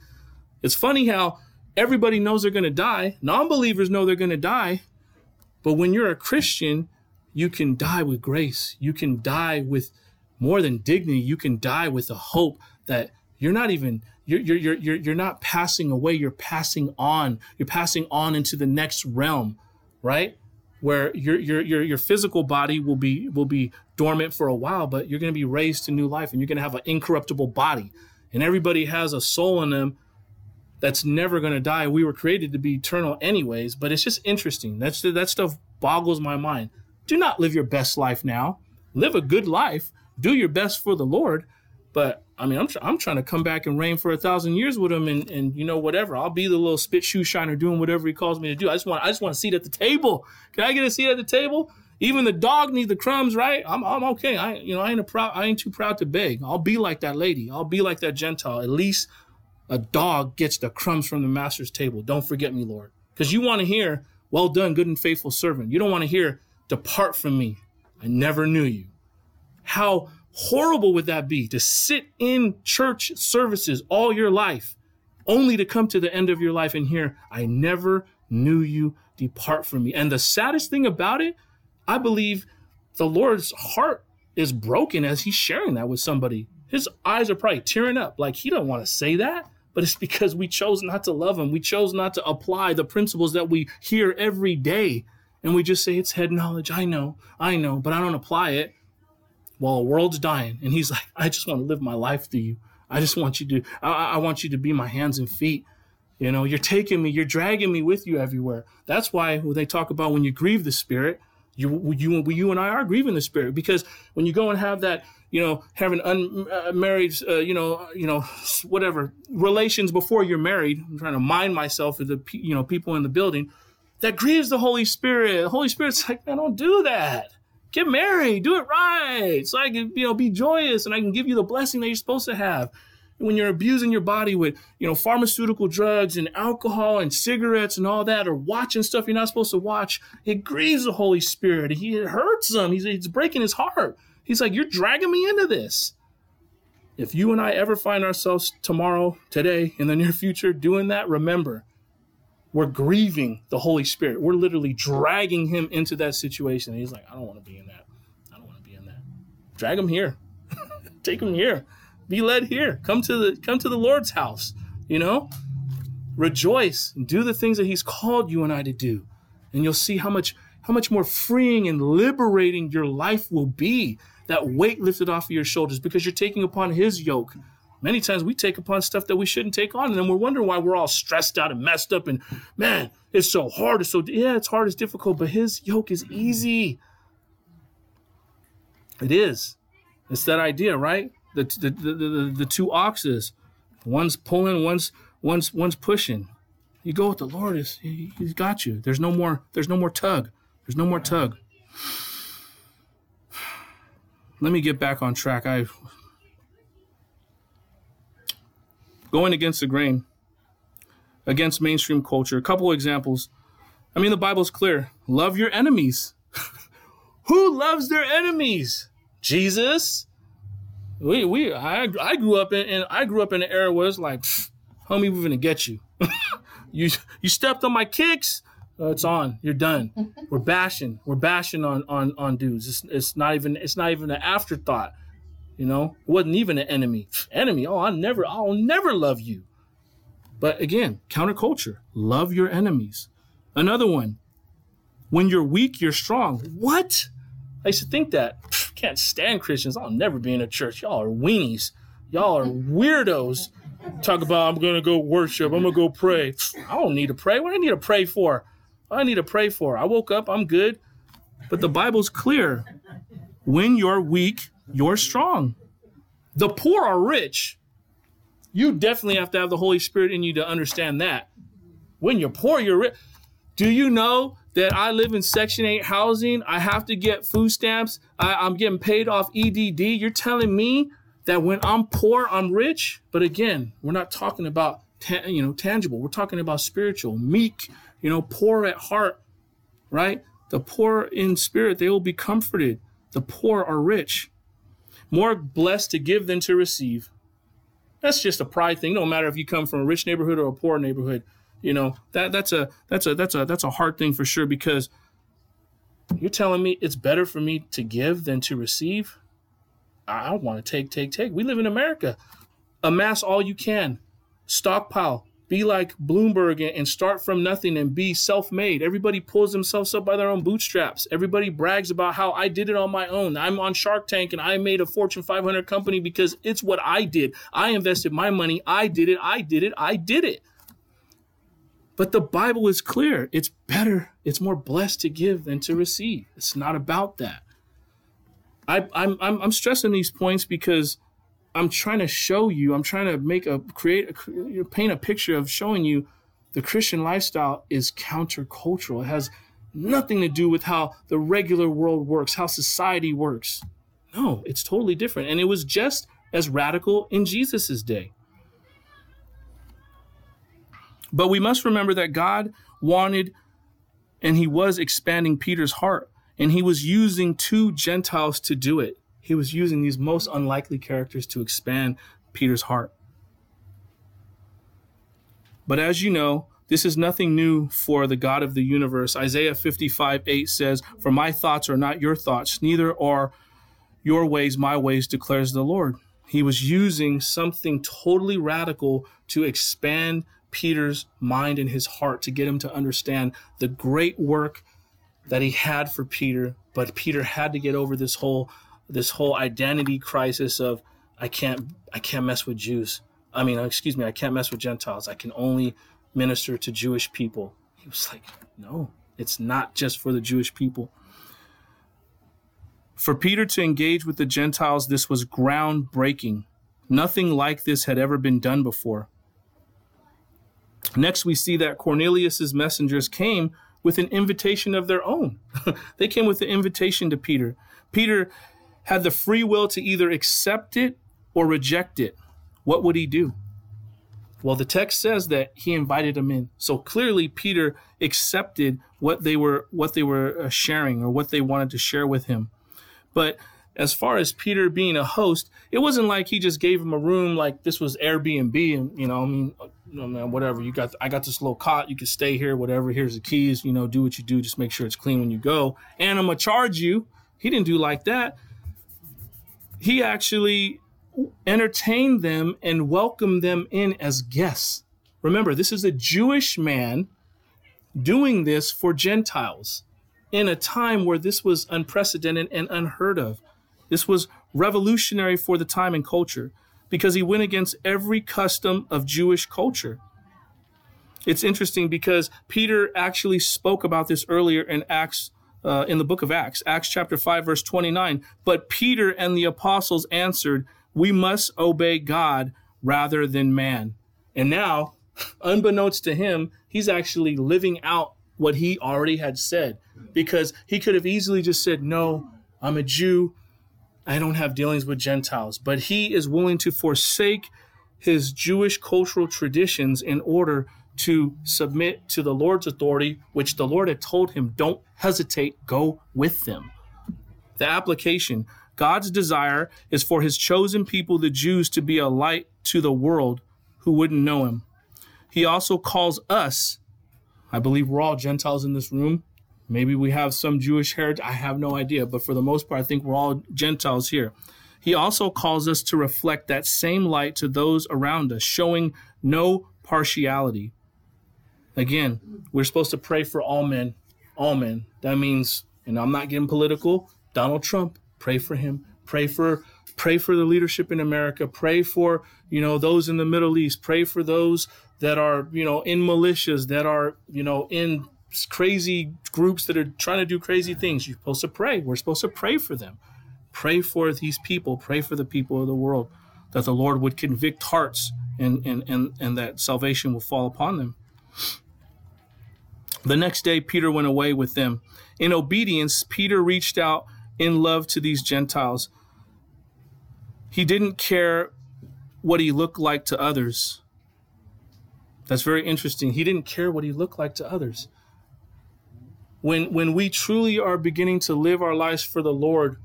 It's funny how everybody knows they're going to die. Non-believers know they're going to die, but when you're a Christian, you can die with grace. You can die with more than dignity. You can die with the hope that you're not even you're, you're, you're, you're not passing away you're passing on you're passing on into the next realm right? Where your your your your physical body will be will be dormant for a while, but you're going to be raised to new life, and you're going to have an incorruptible body. And everybody has a soul in them that's never going to die. We were created to be eternal, anyways. But it's just interesting. That's that stuff boggles my mind. Do not live your best life now. Live a good life. Do your best for the Lord. But I mean, I'm, tr- I'm trying to come back and reign for a thousand years with him, and, and you know whatever. I'll be the little spit shoe shiner doing whatever he calls me to do. I just want I just want a seat at the table. Can I get a seat at the table? Even the dog needs the crumbs, right? I'm, I'm okay. I you know I ain't a proud I ain't too proud to beg. I'll be like that lady. I'll be like that Gentile. At least a dog gets the crumbs from the master's table. Don't forget me, Lord, because you want to hear, "Well done, good and faithful servant." You don't want to hear, "Depart from me, I never knew you." How horrible would that be to sit in church services all your life only to come to the end of your life and hear, I never knew you, depart from me. And the saddest thing about it, I believe the Lord's heart is broken as he's sharing that with somebody. His eyes are probably tearing up. Like he don't want to say that, but it's because we chose not to love him. We chose not to apply the principles that we hear every day. And we just say, it's head knowledge. I know, I know, but I don't apply it while the world's dying. And he's like, I just want to live my life through you. I just want you to, I, I want you to be my hands and feet. You know, you're taking me, you're dragging me with you everywhere. That's why when they talk about when you grieve the spirit, you, you, you and I are grieving the spirit because when you go and have that, you know, having unmarried, uh, you know, you know, whatever relations before you're married. I'm trying to mind myself of the, you know, people in the building. That grieves the Holy Spirit. The Holy Spirit's like, man, don't do that get married, do it right, so I can you know be joyous and I can give you the blessing that you're supposed to have. when you're abusing your body with you know pharmaceutical drugs and alcohol and cigarettes and all that, or watching stuff you're not supposed to watch, it grieves the Holy Spirit. He it hurts him. He's, he's breaking his heart. He's like, you're dragging me into this. If you and I ever find ourselves tomorrow, today, in the near future doing that, remember we're grieving the Holy Spirit. We're literally dragging him into that situation. And he's like, I don't want to be in that. I don't want to be in that. Drag him here. <laughs> Take him here. Be led here. Come to the come to the Lord's house. You know? Rejoice do the things that he's called you and I to do. And you'll see how much how much more freeing and liberating your life will be. That weight lifted off of your shoulders because you're taking upon his yoke Many times we take upon stuff that we shouldn't take on, and then we're wondering why we're all stressed out and messed up. And man, it's so hard. It's so yeah, it's hard. It's difficult, but His yoke is easy. It is. It's that idea, right? The the the, the, the two oxes, one's pulling, one's one's one's pushing. You go with the Lord. Is he, He's got you. There's no more. There's no more tug. There's no more tug. <sighs> Let me get back on track. I going against the grain, against mainstream culture. A couple examples. I mean, the Bible's clear. Love your enemies. <laughs> Who loves their enemies? Jesus. We we I I grew up in and I grew up in an era where it's like, homie, we're gonna get you. <laughs> you you stepped on my kicks. Uh, it's on. You're done. <laughs> We're bashing. We're bashing on on on dudes. It's, it's not even it's not even an afterthought. You know, wasn't even an enemy. Enemy. Oh, I never, I'll never love you. But again, counterculture. Love your enemies. Another one. When you're weak, you're strong. What? I used to think that. Can't stand Christians. I'll never be in a church. Y'all are weenies. Y'all are weirdos. Talk about I'm gonna go worship. I'm gonna go pray. I don't need to pray. What do I need to pray for? I need to pray for? I woke up. I'm good. But the Bible's clear. When you're weak, you're strong. The poor are rich. You definitely have to have the Holy Spirit in you to understand that. When you're poor, you're rich. Do you know that I live in Section 8 housing? I have to get food stamps. I, am getting paid off EDD. You're telling me that when I'm poor, I'm rich? But again, we're not talking about ta- you know tangible. We're talking about spiritual, meek, you know, poor at heart, right? The poor in spirit, they will be comforted. The poor are rich more blessed to give than to receive. That's just a pride thing. No matter if you come from a rich neighborhood or a poor neighborhood, you know that that's a that's a that's a that's a hard thing for sure because you're telling me it's better for me to give than to receive. I want to take, take, take. We live in America. Amass all you can, stockpile, be like Bloomberg and start from nothing and be self made. Everybody pulls themselves up by their own bootstraps. Everybody brags about how I did it on my own. I'm on Shark Tank and I made a Fortune 500 company because it's what I did. I invested my money. I did it. I did it. I did it. But the Bible is clear. It's better, it's more blessed to give than to receive. It's not about that. I, I'm, I'm, I'm stressing these points because I'm trying to show you, I'm trying to make a create a paint a picture of showing you the Christian lifestyle is countercultural. It has nothing to do with how the regular world works, how society works. No, it's totally different. And it was just as radical in Jesus' day. But we must remember that God wanted and he was expanding Peter's heart, and he was using two Gentiles to do it he was using these most unlikely characters to expand Peter's heart. But as you know, this is nothing new for the God of the universe. Isaiah 55 8 says, For my thoughts are not your thoughts, neither are your ways my ways, declares the Lord. He was using something totally radical to expand Peter's mind and his heart to get him to understand the great work that he had for Peter. But Peter had to get over this whole this whole identity crisis of I can't I can't mess with Jews. I mean, excuse me, I can't mess with Gentiles. I can only minister to Jewish people. He was like, no, it's not just for the Jewish people. For Peter to engage with the Gentiles, this was groundbreaking. Nothing like this had ever been done before. Next, we see that Cornelius's messengers came with an invitation of their own. <laughs> they came with an invitation to Peter. Peter had the free will to either accept it or reject it, what would he do? Well, the text says that he invited him in. So clearly Peter accepted what they were what they were uh, sharing or what they wanted to share with him. But as far as Peter being a host, it wasn't like he just gave him a room like this was Airbnb and you know, I mean, know, whatever. You got I got this little cot, you can stay here, whatever. Here's the keys, you know, do what you do, just make sure it's clean when you go. And I'm gonna charge you. He didn't do like that he actually entertained them and welcomed them in as guests. Remember, this is a Jewish man doing this for Gentiles in a time where this was unprecedented and unheard of. This was revolutionary for the time and culture because he went against every custom of Jewish culture. It's interesting because Peter actually spoke about this earlier in Acts, uh, in the book of Acts, Acts chapter 5, verse 29. But Peter and the apostles answered, We must obey God rather than man. And now, unbeknownst to him, he's actually living out what he already had said because he could have easily just said, No, I'm a Jew. I don't have dealings with Gentiles. But he is willing to forsake his Jewish cultural traditions in order to submit to the Lord's authority, which the Lord had told him, don't hesitate, go with them. The application God's desire is for his chosen people, the Jews, to be a light to the world who wouldn't know him. He also calls us, I believe we're all Gentiles in this room. Maybe we have some Jewish heritage. I have no idea. But for the most part, I think we're all Gentiles here. He also calls us to reflect that same light to those around us, showing no partiality. Again, we're supposed to pray for all men, all men. That means, and I'm not getting political, Donald Trump, pray for him. Pray for pray for the leadership in America. Pray for, you know, those in the Middle East. Pray for those that are, you know, in militias, that are, you know, in crazy groups that are trying to do crazy things. You're supposed to pray. We're supposed to pray for them. Pray for these people. Pray for the people of the world that the Lord would convict hearts and, and, and, and that salvation will fall upon them. The next day, Peter went away with them. In obedience, Peter reached out in love to these Gentiles. He didn't care what he looked like to others. That's very interesting. He didn't care what he looked like to others. When, when we truly are beginning to live our lives for the Lord,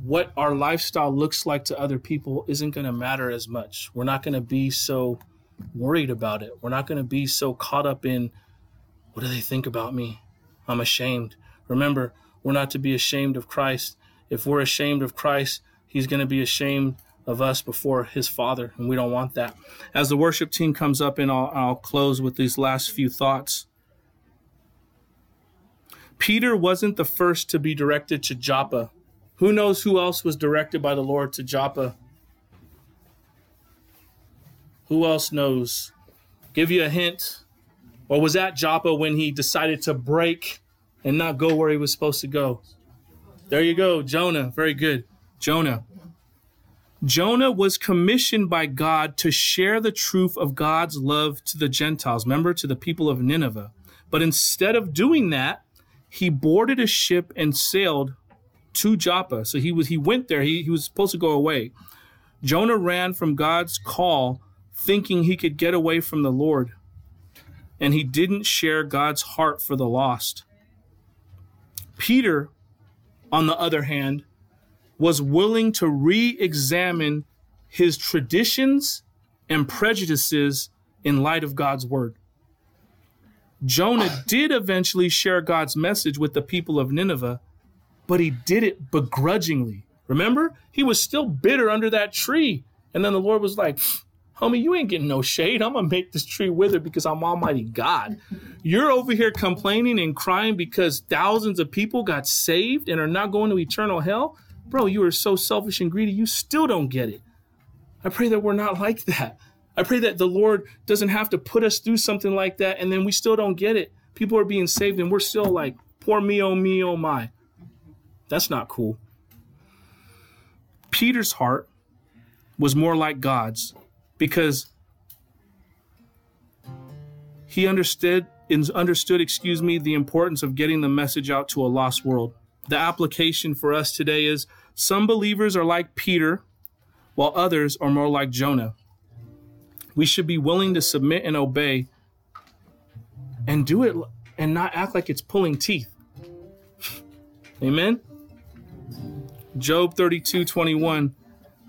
what our lifestyle looks like to other people isn't going to matter as much. We're not going to be so worried about it. We're not going to be so caught up in what do they think about me? I'm ashamed. Remember, we're not to be ashamed of Christ. If we're ashamed of Christ, he's going to be ashamed of us before his Father, and we don't want that. As the worship team comes up, and I'll, I'll close with these last few thoughts. Peter wasn't the first to be directed to Joppa. Who knows who else was directed by the Lord to Joppa? Who else knows? Give you a hint or was that Joppa when he decided to break and not go where he was supposed to go? There you go, Jonah. Very good. Jonah. Jonah was commissioned by God to share the truth of God's love to the Gentiles, remember, to the people of Nineveh. But instead of doing that, he boarded a ship and sailed to Joppa. So he was he went there. He, he was supposed to go away. Jonah ran from God's call, thinking he could get away from the Lord and he didn't share God's heart for the lost. Peter, on the other hand, was willing to re examine his traditions and prejudices in light of God's word. Jonah did eventually share God's message with the people of Nineveh, but he did it begrudgingly. Remember? He was still bitter under that tree. And then the Lord was like, homie, you ain't getting no shade. I'm gonna make this tree wither because I'm Almighty God. You're over here complaining and crying because thousands of people got saved and are not going to eternal hell. Bro, you are so selfish and greedy, you still don't get it. I pray that we're not like that. I pray that the Lord doesn't have to put us through something like that and then we still don't get it. People are being saved and we're still like, poor me, oh me, oh my. That's not cool. Peter's heart was more like God's because he understood understood, excuse me, the importance of getting the message out to a lost world. The application for us today is some believers are like Peter, while others are more like Jonah. We should be willing to submit and obey and do it and not act like it's pulling teeth. <laughs> Amen. Job 32 21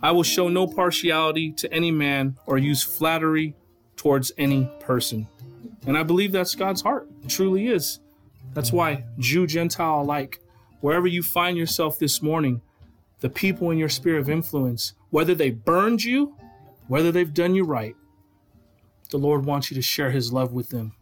I will show no partiality to any man or use flattery towards any person. And I believe that's God's heart. It truly is. That's why Jew, Gentile alike, wherever you find yourself this morning, the people in your sphere of influence, whether they burned you, whether they've done you right, the Lord wants you to share his love with them.